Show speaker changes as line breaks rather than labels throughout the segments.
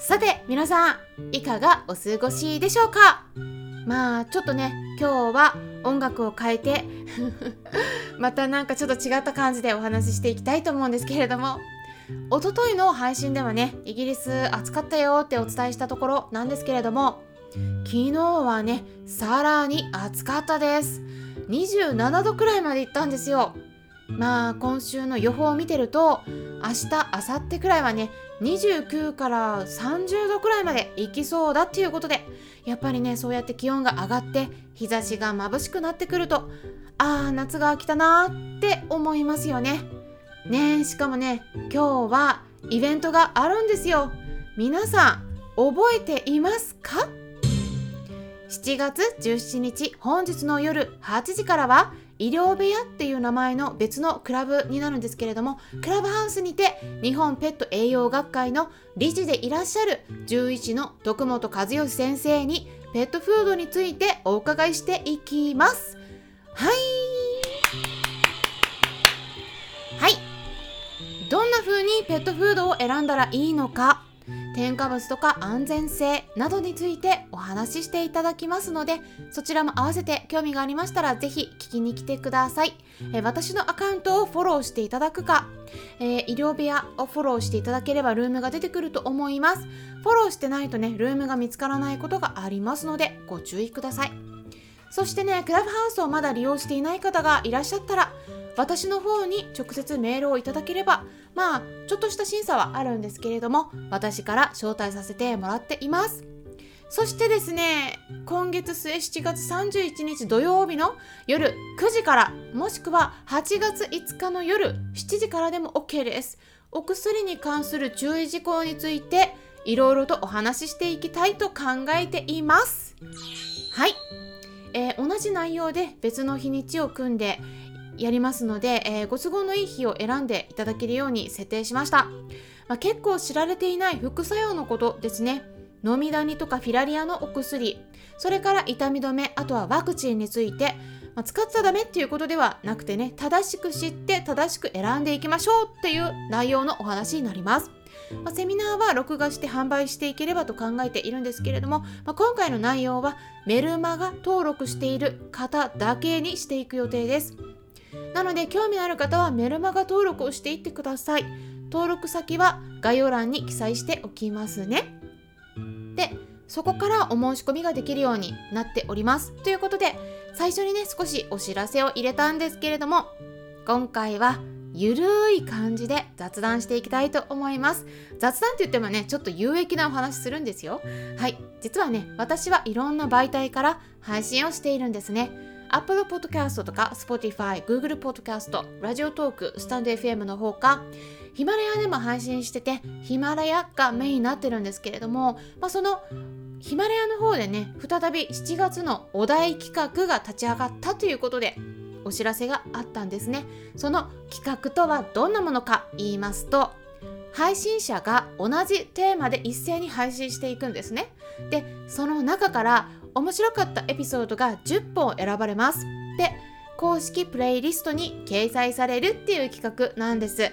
さて皆さんいかがお過ごしでしょうか？まあちょっとね今日は音楽を変えて またなんかちょっと違った感じでお話ししていきたいと思うんですけれどもおとといの配信ではねイギリス暑かったよってお伝えしたところなんですけれども昨日はねさらに暑かったです。27度くらいまで行ったんですよ。まあ今週の予報を見てると明日明後日くらいはね29から30度くらいまで行きそうだっていうことでやっぱりねそうやって気温が上がって日差しが眩しくなってくるとああ夏が来たなーって思いますよね。ねしかもね今日はイベントがあるんですよ。皆さん覚えていますか？7月17日本日の夜8時からは医療部屋っていう名前の別のクラブになるんですけれどもクラブハウスにて日本ペット栄養学会の理事でいらっしゃる11の徳本和義先生にペットフードについてお伺いしていきます。はい。どんな風にペットフードを選んだらいいのか。添加物とか安全性などについてお話ししていただきますのでそちらも合わせて興味がありましたらぜひ聞きに来てください、え私のアカウントをフォローしていただくか、えー、医療部屋をフォローしていただければルームが出てくると思います。フォローしてないとねルームが見つからないことがありますのでご注意ください。そしてねクラブハウスをまだ利用していない方がいらっしゃったら私の方に直接メールをいただければまあちょっとした審査はあるんですけれども私から招待させてもらっています。そしてですね今月末7月31日土曜日の夜9時からもしくは8月5日の夜7時からでも OK です。お薬に関する注意事項についていろいろとお話ししていきたいと考えています。はい、じ内容で別の日にちを組んでやりますので、えー、ご都合のいい日を選んでいただけるように設定しました、まあ、結構知られていない副作用のことですね。飲みダニとかフィラリアのお薬。それから痛み止めあとはワクチンについて、まあ、使っちゃダメっていうことではなくてね正しく知って正しく選んでいきましょうっていう内容のお話になります。まあ、セミナーは録画して販売していければと考えているんですけれども、まあ、今回の内容はメルマガ登録している方だけにしていく予定です。なので興味のある方はメルマガ登録をしていってください。登録先は概要欄に記載しておきますね。でそこからお申し込みができるようになっております。ということで最初にね少しお知らせを入れたんですけれども今回はゆるい感じで雑談していきたいと思います。雑談って言ってもねちょっと有益なお話するんですよ。はい。実はね私はいろんな媒体から配信をしているんですね。Apple Podcast とか Spotify、Google Podcast、ラジオトーク、スタンド FM のほか、ヒマラヤでも配信してて、ヒマラヤがメインになってるんですけれども、まあ、そのヒマラヤの方でね、再び7月のお題企画が立ち上がったということで、お知らせがあったんですね。その企画とはどんなものか言いますと、配信者が同じテーマで一斉に配信していくんですね。で、その中から面白かったエピソードが10本選ばれます。で、公式プレイリストに掲載されるっていう企画なんです。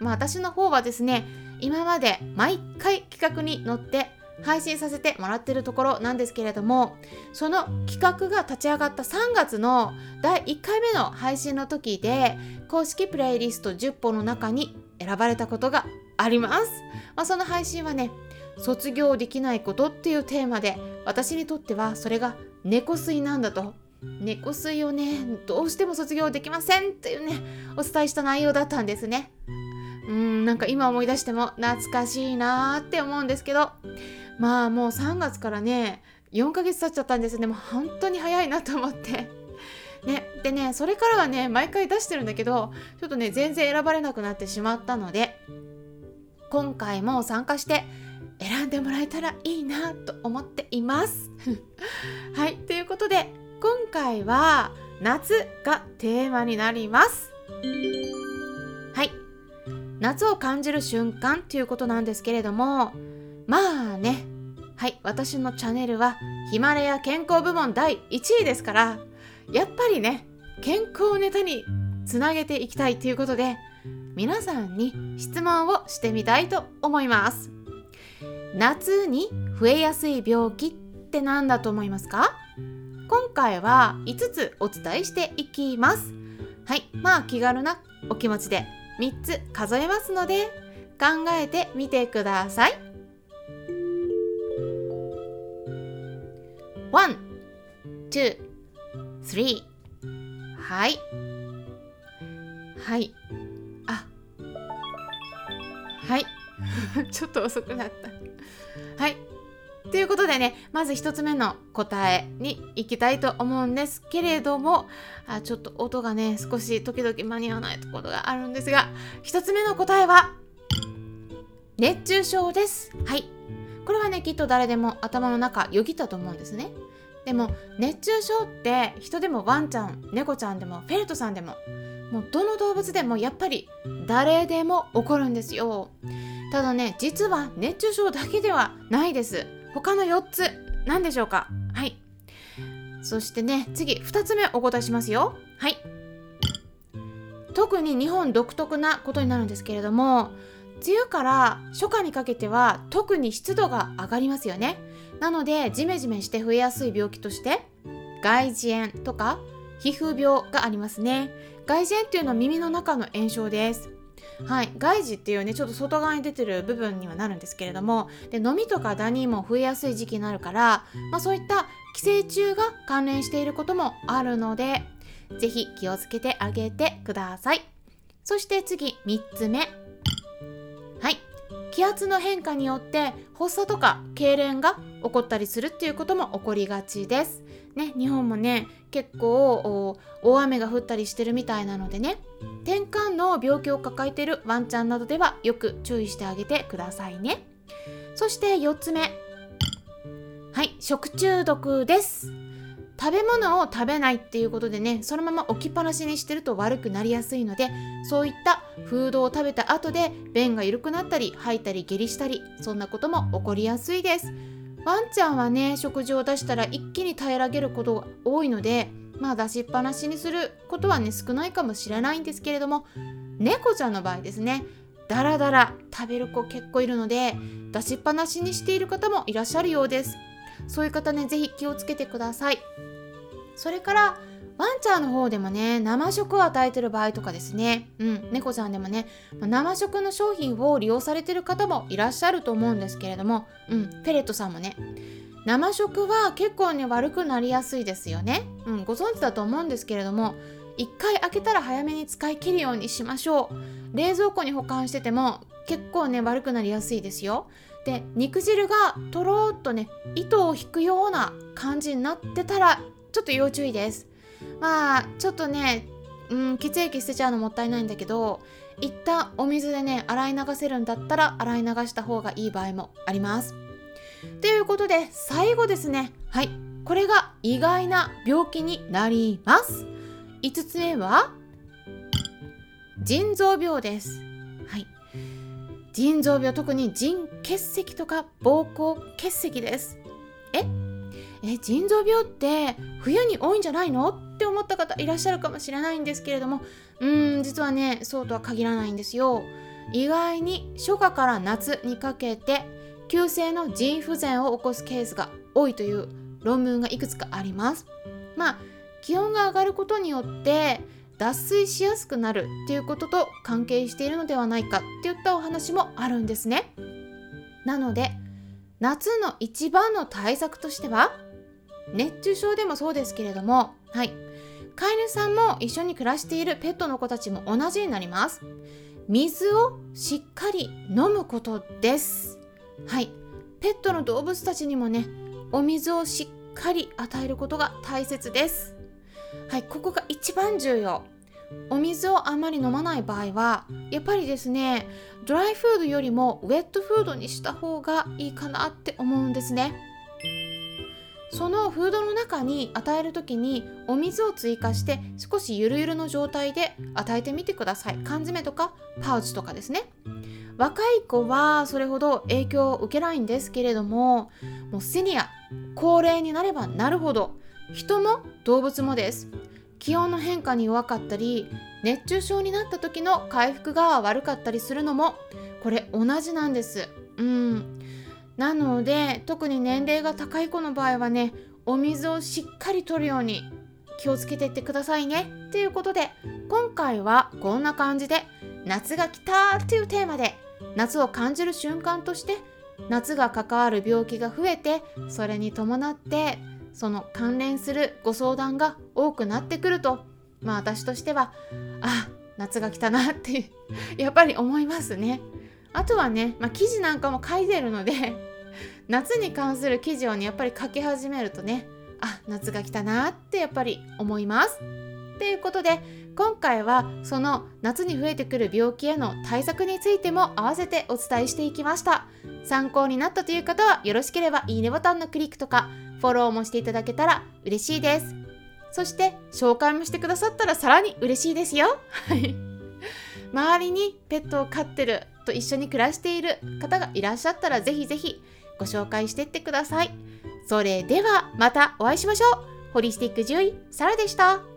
まあ私の方はですね、今まで毎回企画に乗って配信させてもらってるところなんですけれどもその企画が立ち上がった3月の第1回目の配信の時で公式プレイリスト10本の中に選ばれたことがあります、まあ、その配信はね卒業できないことっていうテーマで私にとってはそれが猫吸いなんだと。猫吸いをねどうしても卒業できませんっていうねお伝えした内容だったんですね。うんなんか今思い出しても懐かしいなーって思うんですけど。まあもう3月からね4ヶ月経っちゃったんですね。もう本当に早いなと思って。ねでねそれからはね毎回出してるんだけどちょっとね全然選ばれなくなってしまったので今回も参加して選んでもらえたらいいなと思っています。はいということで今回は夏がテーマになります。はい。夏を感じる瞬間ということなんですけれどもまあね。はい私のチャンネルはヒマラヤ健康部門第1位ですからやっぱりね健康ネタにつなげていきたいということで皆さんに質問をしてみたいと思います。夏に増えやすい病気って何だと思いますか？今回は5つお伝えしていきます。はいまあ気軽なお気持ちで。3つ数えますので考えてみてください。ワン、two、three。はい。はい。あ。はい。ちょっと遅くなった。はい。ということでねまず1つ目の答えに行きたいと思うんですけれどもあちょっと音がね少し時々間に合わないところがあるんですが1つ目の答えは熱中症です。はい。これはねきっと誰でも頭の中よぎったと思うんですね。でも熱中症って人でもワンちゃん猫ちゃんでもフェルトさんでももうどの動物でもやっぱり誰でも起こるんですよ。ただね実は熱中症だけではないです。他の4つ何でしょうか？はい。そしてね次2つ目お答えしますよ。はい。特に日本独特なことになるんですけれども梅雨から初夏にかけては特に湿度が上がりますよね。なのでジメジメして増えやすい病気として外耳炎とか皮膚病がありますね。外耳炎っていうのは耳の中の炎症です。はい、外耳っていうねちょっと外側に出てる部分にはなるんですけれどもで飲みとかダニも増えやすい時期になるから、まあ、そういった寄生虫が関連していることもあるので是非気をつけてあげてください。そして次3つ目。はい。気圧の変化によって発作とか痙攣が起こったりするっていうことも起こりがちです。ね日本もね結構大雨が降ったりしてるみたいなのでね転換の病気を抱えているワンちゃんなどではよく注意してあげてくださいね。そして4つ目。はい食中毒です。食べ物を食べないっていうことでねそのまま置きっぱなしにしてると悪くなりやすいのでそういったフードを食べた後で便が緩くなったり吐いたり下痢したりそんなことも起こりやすいですワンちゃんはね食事を出したら一気に平らげることが多いのでまあ出しっぱなしにすることはね少ないかもしれないんですけれども猫ちゃんの場合ですねだらだら食べる子結構いるので出しっぱなしにしている方もいらっしゃるようです。そういう方ね是非気をつけてください。それからワンちゃんの方でもね生食を与えてる場合とかですね。うん。猫ちゃんでもね生食の商品を利用されてる方もいらっしゃると思うんですけれども。うん。ペレットさんもね。生食は結構ね悪くなりやすいですよね。うん。ご存知だと思うんですけれども一回開けたら早めに使い切るようにしましょう。冷蔵庫に保管してても結構ね悪くなりやすいですよ。で肉汁がとろーっとね糸を引くような感じになってたらちょっと要注意です。まあちょっとね、うん、血液捨てちゃうのもったいないんだけど一旦お水でね洗い流せるんだったら洗い流した方がいい場合もあります。ということで最後ですね。はい。これが意外な病気になります。5つ目は腎臓病です。はい。腎臓病特に腎結石とか膀胱結石です。え？え腎臓病って冬に多いんじゃないの？って思った方いらっしゃるかもしれないんですけれどもうーん実はねそうとは限らないんですよ。意外に初夏から夏にかけて急性の腎不全を起こすケースが多いという論文がいくつかあります。まあ気温が上がることによって脱水しやすくなるっていうことと関係しているのではないかっていったお話もあるんですね。なので夏の一番の対策としては熱中症でもそうですけれどもはい飼い主さんも一緒に暮らしているペットの子たちも同じになります。水をしっかり飲むことです。はい。ペットの動物たちにもねお水をしっかり与えることが大切です。はい。ここが一番重要。お水をあまり飲まない場合はやっぱりですねドライフードよりもウェットフードにした方がいいかなって思うんですね。そのフードの中に与える時にお水を追加して少しゆるゆるの状態で与えてみてください。缶詰とかパウチとかですね。若い子はそれほど影響を受けないんですけれどももうセニア高齢になればなるほど人も動物もです。気温の変化に弱かったり熱中症になった時の回復が悪かったりするのもこれ同じなんです。うん。なので特に年齢が高い子の場合はねお水をしっかりとるように気をつけていってくださいね。ということで今回はこんな感じで夏が来たっていうテーマで夏を感じる瞬間として夏が関わる病気が増えてそれに伴ってその関連するご相談が多くなってくるとまあ私としてはあ夏が来たなってやっぱり思いますね。あとはね、まあ、記事なんかも書いてるので夏に関する記事をねやっぱり書き始めるとねあ夏が来たなってやっぱり思います。ということで今回はその夏に増えてくる病気への対策についても合わせてお伝えしていきました。参考になったという方はよろしければいいねボタンのクリックとかフォローもしていただけたら嬉しいです。そして紹介もしてくださったらさらに嬉しいですよ。周りにペットを飼ってると一緒に暮らしている方がいらっしゃったらぜひぜひご紹介していってください。それではまたお会いしましょう。ホリスティック獣医サラでした。